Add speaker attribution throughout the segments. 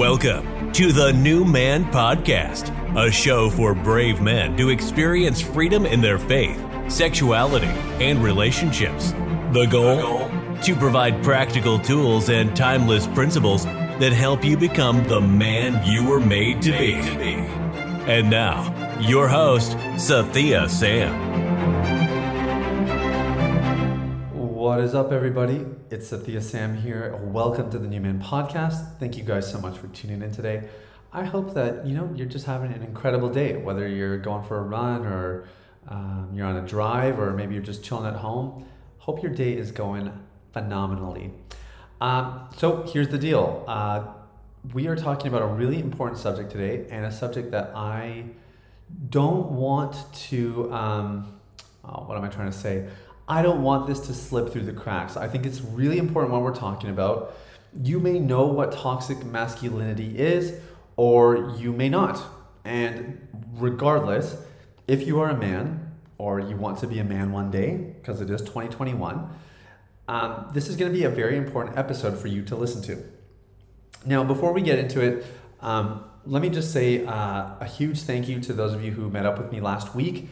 Speaker 1: Welcome to the New Man Podcast, a show for brave men to experience freedom in their faith, sexuality, and relationships. The goal? To provide practical tools and timeless principles that help you become the man you were made to be. And now, your host, Sathiya Sam.
Speaker 2: What is up, everybody? It's Sathiya Sam here. Welcome to the New Man Podcast. Thank you guys so much for tuning in today. I hope that you know you're just having an incredible day, whether you're going for a run or um, you're on a drive or maybe you're just chilling at home. Hope your day is going phenomenally. Um, so here's the deal. Uh, we are talking about a really important subject today, and a subject that I don't want to. Um, oh, what am I trying to say? I don't want this to slip through the cracks. I think it's really important what we're talking about. You may know what toxic masculinity is, or you may not. And regardless, if you are a man or you want to be a man one day, because it is 2021, um, this is going to be a very important episode for you to listen to. Now, before we get into it, um, let me just say uh, a huge thank you to those of you who met up with me last week.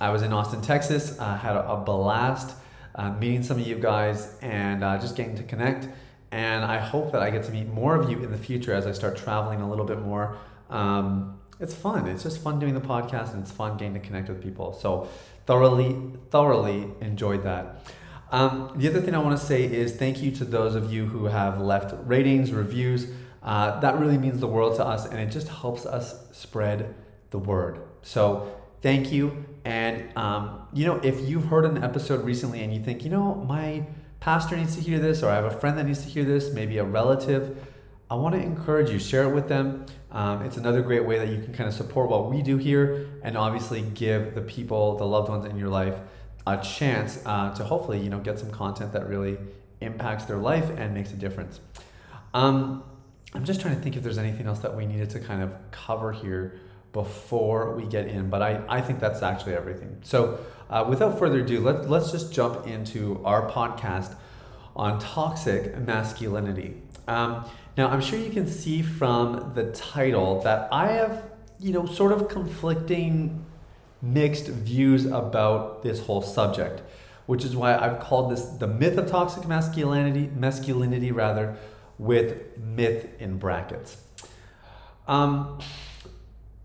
Speaker 2: I was in Austin, Texas. I had a, blast uh, meeting some of you guys and uh, just getting to connect. And I hope that I get to meet more of you in the future as I start traveling a little bit more. Um, it's fun. It's just fun doing the podcast and it's fun getting to connect with people. So thoroughly, thoroughly enjoyed that. Um, the other thing I want to say is thank you to those of you who have left ratings, reviews. Uh, that really means the world to us and it just helps us spread the word. So thank you. And, um, you know, if you've heard an episode recently and you think, you know, my pastor needs to hear this, or I have a friend that needs to hear this, maybe a relative, I want to encourage you, share it with them. Um, it's another great way that you can kind of support what we do here and obviously give the people, the loved ones in your life, a chance uh, to hopefully, you know, get some content that really impacts their life and makes a difference. Um, I'm just trying to think if there's anything else that we needed to kind of cover here before we get in, but I, I think that's actually everything. So, uh, without further ado, let, let's just jump into our podcast on toxic masculinity. Um, now, I'm sure you can see from the title that I have, you know, sort of conflicting, mixed views about this whole subject, which is why I've called this the myth of toxic masculinity, masculinity rather, with myth in brackets. Um,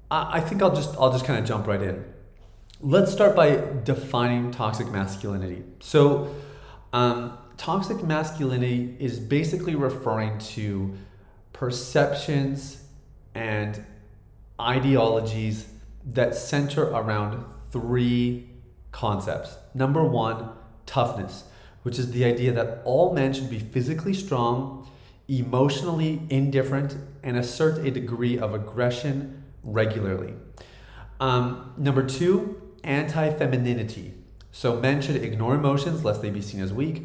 Speaker 2: I think I'll just I'll just kind of jump right in. Let's start by defining toxic masculinity. So, um, toxic masculinity is basically referring to perceptions and ideologies that center around three concepts. Number one, toughness, which is the idea that all men should be physically strong, emotionally indifferent, and assert a degree of aggression regularly. Um, number two, anti femininity. So men should ignore emotions lest they be seen as weak.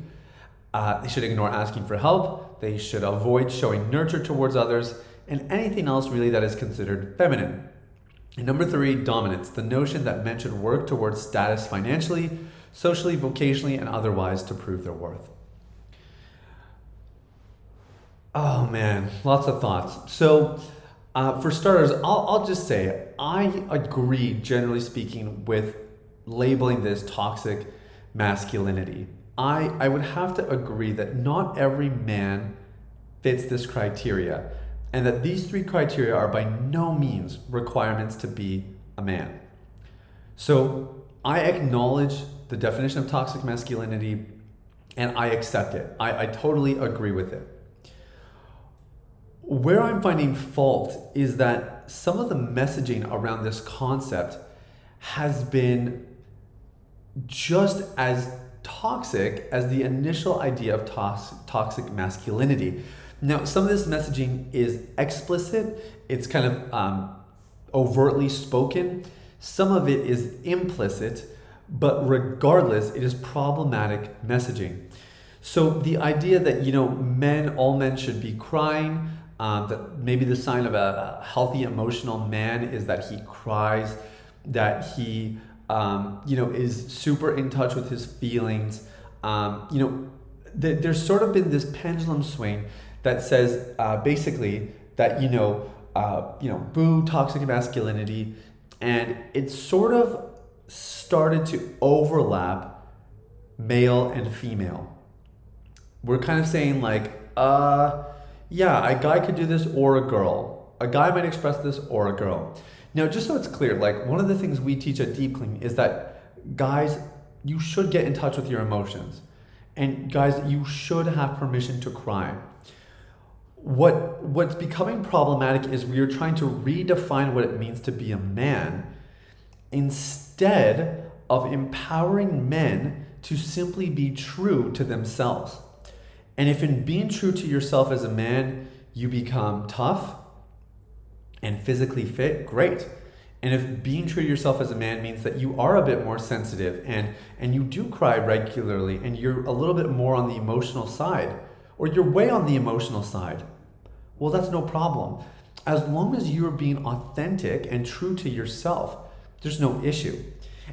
Speaker 2: Uh, they should ignore asking for help. They should avoid showing nurture towards others and anything else really that is considered feminine. And number three, dominance. The notion that men should work towards status financially, socially, vocationally, and otherwise to prove their worth. Oh man, lots of thoughts. So, uh, for starters, I'll, I'll just say I agree, generally speaking, with labeling this toxic masculinity. I, I would have to agree that not every man fits this criteria, and that these three criteria are by no means requirements to be a man. So I acknowledge the definition of toxic masculinity and I accept it. I, I totally agree with it. Where I'm finding fault is that some of the messaging around this concept has been just as toxic as the initial idea of toxic masculinity. Now, some of this messaging is explicit, it's kind of um, overtly spoken, some of it is implicit, but regardless, it is problematic messaging. So the idea that, you know, men, all men should be crying, um, that maybe the sign of a, healthy emotional man is that he cries, that he um, you know is super in touch with his feelings. Um, you know, th- there's sort of been this pendulum swing that says uh, basically that you know, uh, you know, boo toxic masculinity, and it sort of started to overlap male and female. We're kind of saying like, uh, yeah, a guy could do this or a girl. A guy might express this or a girl. Now, just so it's clear, like one of the things we teach at Deep Clean is that guys, you should get in touch with your emotions. And guys, you should have permission to cry. What what's becoming problematic is we are trying to redefine what it means to be a man instead of empowering men to simply be true to themselves. And if in being true to yourself as a man, you become tough and physically fit, great. And if being true to yourself as a man means that you are a bit more sensitive and, and you do cry regularly and you're a little bit more on the emotional side, or you're way on the emotional side, well, that's no problem. As long as you're being authentic and true to yourself, there's no issue.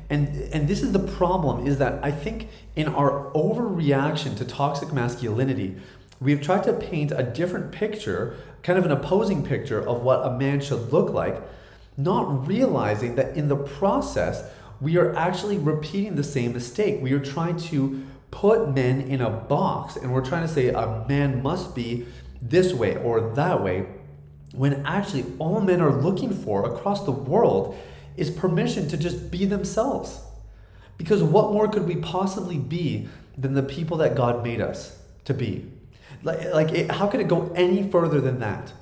Speaker 2: And, and this is the problem is that I think in our overreaction to toxic masculinity, we've tried to paint a different picture, kind of an opposing picture of what a man should look like not realizing that in the process, we are actually repeating the same mistake. We are trying to put men in a box and we're trying to say a man must be this way or that way, when actually all men are looking for across the world is permission to just be themselves. Because what more could we possibly be than the people that God made us to be? Like, like it, how could it go any further than that?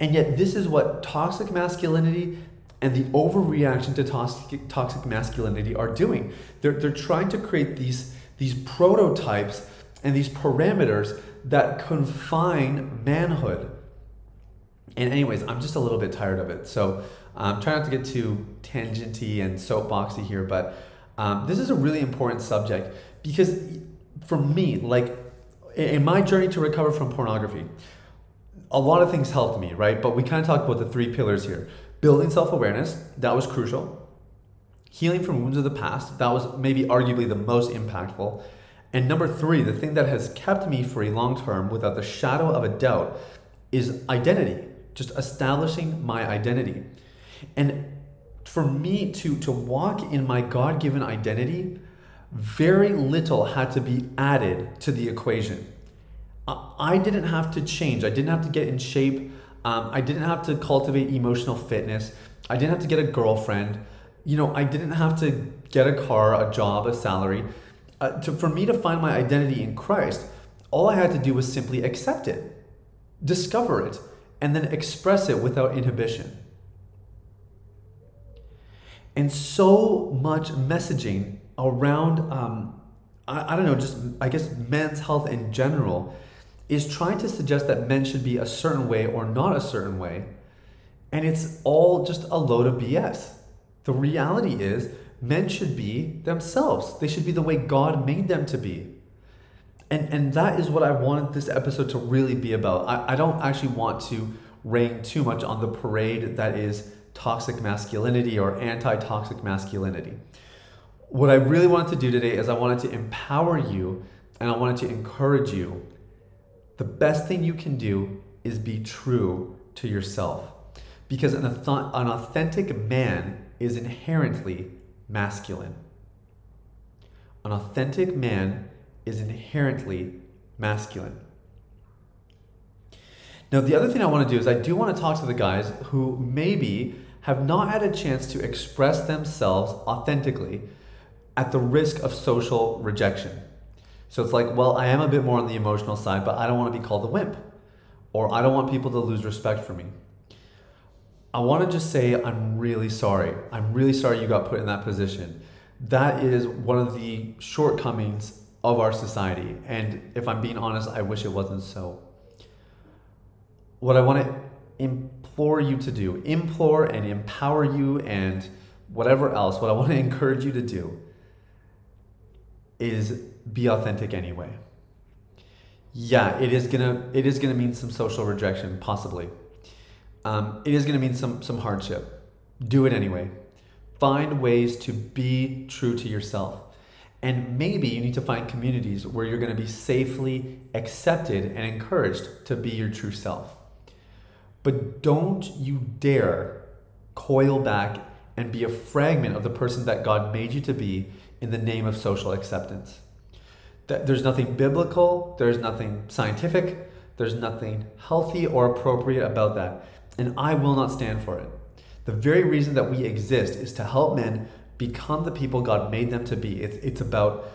Speaker 2: And yet, this is what toxic masculinity and the overreaction to toxic, toxic masculinity are doing. They're, they're trying to create these, these prototypes and these parameters that confine manhood. And, anyways, I'm just a little bit tired of it. So, um, trying not to get too tangenty and soapboxy here, but um, this is a really important subject because for me, like in my journey to recover from pornography, a lot of things helped me, right? But we kind of talked about the three pillars here. Building self awareness, that was crucial. Healing from wounds of the past, that was maybe arguably the most impactful. And number three, the thing that has kept me for a long term without the shadow of a doubt is identity, just establishing my identity. And for me to, to walk in my God given identity, very little had to be added to the equation. I didn't have to change. I didn't have to get in shape. Um, I didn't have to cultivate emotional fitness. I didn't have to get a girlfriend. You know, I didn't have to get a car, a job, a salary. Uh, to, for me to find my identity in Christ, all I had to do was simply accept it, discover it, and then express it without inhibition. And so much messaging around, um, I, I don't know, just I guess men's health in general is trying to suggest that men should be a certain way or not a certain way. And it's all just a load of BS. The reality is, men should be themselves. They should be the way God made them to be. And, and that is what I wanted this episode to really be about. I, I don't actually want to rain too much on the parade that is toxic masculinity or anti toxic masculinity. What I really wanted to do today is I wanted to empower you and I wanted to encourage you the best thing you can do is be true to yourself. Because an, an authentic man is inherently masculine. An authentic man is inherently masculine. Now, the other thing I want to do is I do want to talk to the guys who maybe have not had a chance to express themselves authentically at the risk of social rejection. So it's like, well, I am a bit more on the emotional side, but I don't want to be called a wimp. Or I don't want people to lose respect for me. I want to just say, I'm really sorry. I'm really sorry you got put in that position. That is one of the shortcomings of our society. And if I'm being honest, I wish it wasn't so. What I want to implore you to do, implore and empower you, and whatever else, what I want to encourage you to do is be authentic anyway. Yeah, it is gonna it is gonna mean some social rejection, possibly. Um, it is gonna mean some some hardship. Do it anyway. Find ways to be true to yourself. And maybe you need to find communities where you're going to be safely accepted and encouraged to be your true self. But don't you dare coil back and be a fragment of the person that God made you to be in the name of social acceptance. There's nothing biblical, there's nothing scientific, there's nothing healthy or appropriate about that. And I will not stand for it. The very reason that we exist is to help men become the people God made them to be. It's, it's about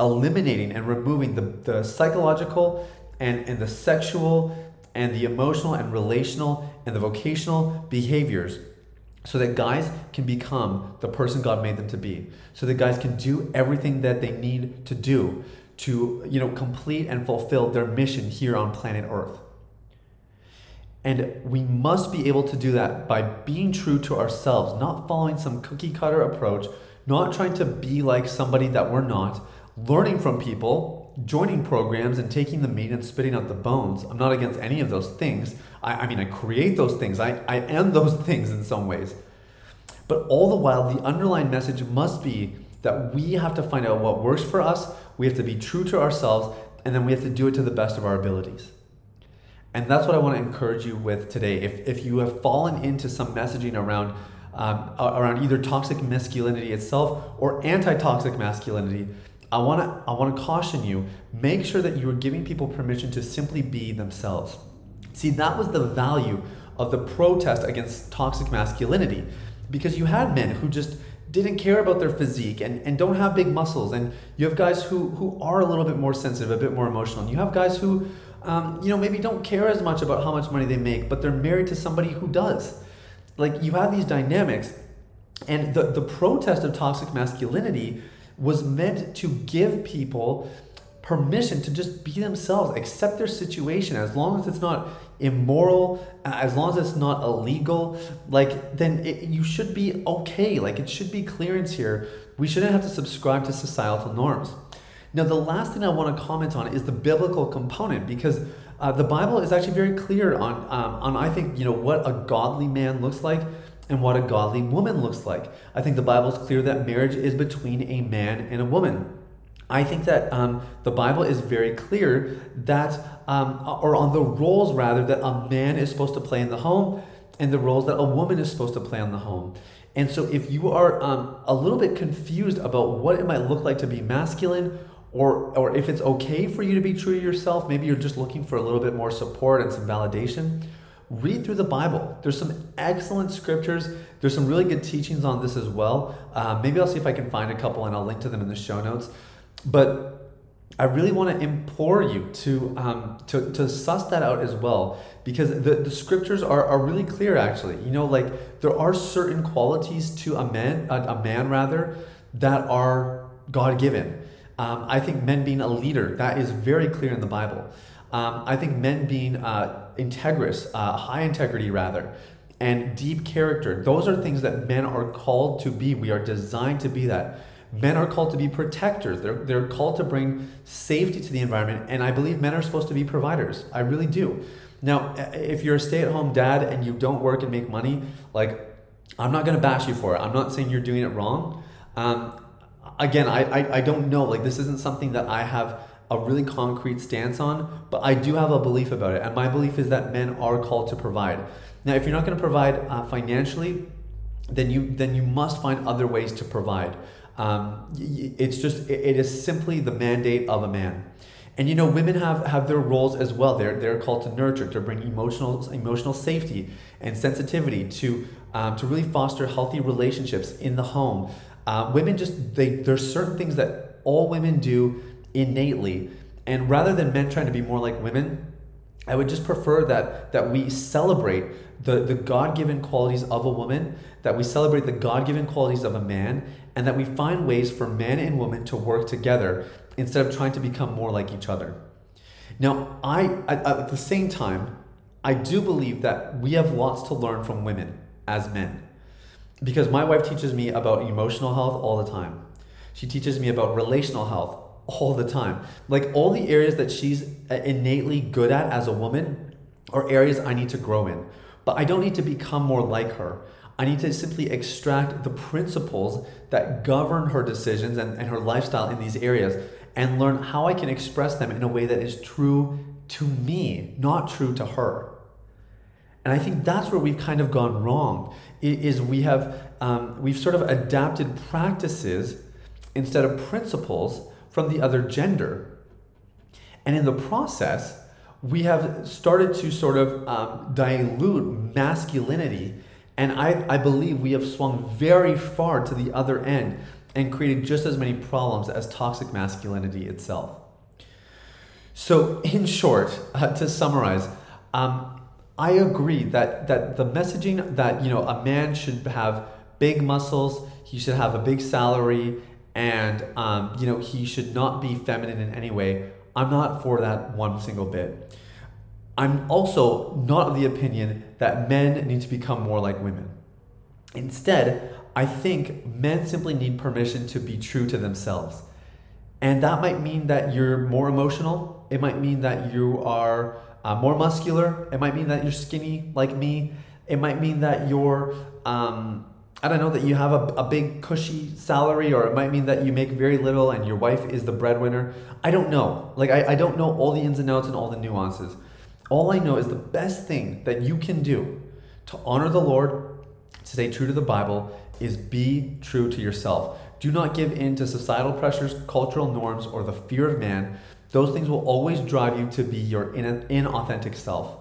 Speaker 2: eliminating and removing the, the psychological and, and the sexual and the emotional and relational and the vocational behaviors so that guys can become the person God made them to be. So that guys can do everything that they need to do to, you know, complete and fulfill their mission here on planet Earth. And we must be able to do that by being true to ourselves, not following some cookie cutter approach, not trying to be like somebody that we're not, learning from people, joining programs, and taking the meat and spitting out the bones. I'm not against any of those things. I, I mean, I create those things, I, I am those things in some ways. But all the while, the underlying message must be that we have to find out what works for us, we have to be true to ourselves, and then we have to do it to the best of our abilities. And that's what I want to encourage you with today. If, if you have fallen into some messaging around um, around either toxic masculinity itself or anti-toxic masculinity, I want to I want to caution you. Make sure that you are giving people permission to simply be themselves. See, that was the value of the protest against toxic masculinity, because you had men who just didn't care about their physique and, and don't have big muscles, and you have guys who who are a little bit more sensitive, a bit more emotional, and you have guys who, um, you know, maybe don't care as much about how much money they make, but they're married to somebody who does. Like you have these dynamics, and the the protest of toxic masculinity was meant to give people permission to just be themselves, accept their situation as long as it's not immoral, as long as it's not illegal, like then it, you should be okay. Like it should be clearance here. We shouldn't have to subscribe to societal norms. Now, the last thing I want to comment on is the biblical component because uh, the Bible is actually very clear on, um, on I think, you know, what a godly man looks like and what a godly woman looks like. I think the Bible is clear that marriage is between a man and a woman. I think that um, the Bible is very clear that, um, or on the roles rather, that a man is supposed to play in the home and the roles that a woman is supposed to play in the home. And so, if you are um, a little bit confused about what it might look like to be masculine, or, or if it's okay for you to be true to yourself, maybe you're just looking for a little bit more support and some validation read through the Bible. There's some excellent scriptures. There's some really good teachings on this as well. Uh, maybe I'll see if I can find a couple and I'll link to them in the show notes. But I really want to implore you to, um, to, to suss that out as well because the, the scriptures are, are really clear actually. You know, like there are certain qualities to a man, a, a man rather, that are God given. Um, I think men being a leader, that is very clear in the Bible. Um, I think men being uh, integrous, uh, high integrity rather, and deep character, those are things that men are called to be. We are designed to be that. Men are called to be protectors. They're, they're called to bring safety to the environment. And I believe men are supposed to be providers. I really do. Now, if you're a stay at home dad and you don't work and make money, like, I'm not going to bash you for it. I'm not saying you're doing it wrong. Um, again, I, I, I don't know. Like, this isn't something that I have a really concrete stance on, but I do have a belief about it. And my belief is that men are called to provide. Now, if you're not going to provide uh, financially, then you then you must find other ways to provide. Um, it's just it is simply the mandate of a man. And you know, women have, have their roles as well. They're, they're called to nurture, to bring emotional emotional safety and sensitivity, to um, to really foster healthy relationships in the home. Uh, women just they there's certain things that all women do innately. And rather than men trying to be more like women, I would just prefer that that we celebrate the, the God-given qualities of a woman, that we celebrate the God-given qualities of a man, and that we find ways for men and women to work together instead of trying to become more like each other. Now, I at the same time, I do believe that we have lots to learn from women as men. Because my wife teaches me about emotional health all the time. She teaches me about relational health all the time. Like all the areas that she's innately good at as a woman are areas I need to grow in. But I don't need to become more like her. I need to simply extract the principles that govern her decisions and, and her lifestyle in these areas and learn how I can express them in a way that is true to me, not true to her. And I think that's where we've kind of gone wrong. Is we have um, we've sort of adapted practices instead of principles from the other gender, and in the process, we have started to sort of um, dilute masculinity. And I, I believe we have swung very far to the other end and created just as many problems as toxic masculinity itself. So, in short, uh, to summarize, um, I agree that, that the messaging that you know a man should have big muscles, he should have a big salary, and um, you know he should not be feminine in any way. I'm not for that one single bit. I'm also not of the opinion that men need to become more like women. Instead, I think men simply need permission to be true to themselves. And that might mean that you're more emotional. It might mean that you are uh, more muscular. It might mean that you're skinny like me. It might mean that you're, um, I don't know, that you have a, a big cushy salary, or it might mean that you make very little and your wife is the breadwinner. I don't know. Like, I, I don't know all the ins and outs and all the nuances. All I know is the best thing that you can do to honor the Lord, to stay true to the Bible, is be true to yourself. Do not give in to societal pressures, cultural norms, or the fear of man. Those things will always drive you to be your inauthentic self.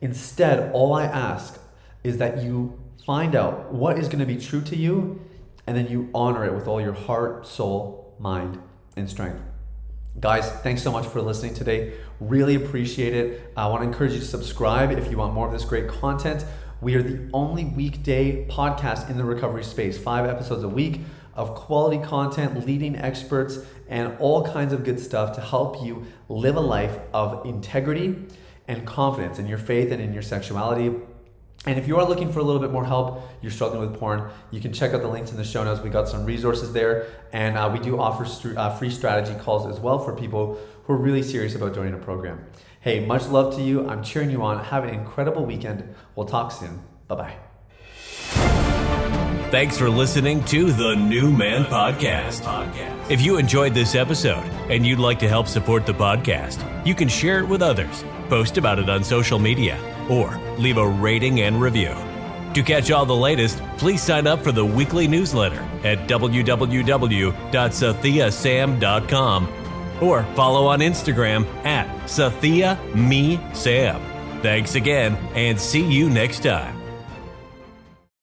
Speaker 2: Instead, all I ask is that you find out what is going to be true to you and then you honor it with all your heart, soul, mind, and strength. Guys, thanks so much for listening today. Really appreciate it. I want to encourage you to subscribe if you want more of this great content. We are the only weekday podcast in the recovery space, five episodes a week of quality content, leading experts, and all kinds of good stuff to help you live a life of integrity and confidence in your faith and in your sexuality. And if you are looking for a little bit more help, you're struggling with porn, you can check out the links in the show notes. We got some resources there, and uh, we do offer st- uh, free strategy calls as well for people who are really serious about joining a program. Hey, much love to you. I'm cheering you on. Have an incredible weekend. We'll talk soon. Bye bye.
Speaker 1: Thanks for listening to the New Man Podcast. If you enjoyed this episode and you'd like to help support the podcast, you can share it with others, post about it on social media, or leave a rating and review. To catch all the latest, please sign up for the weekly newsletter at www.sathiyasam.com or follow on Instagram at Sathia Me Sam. Thanks again and see you next time.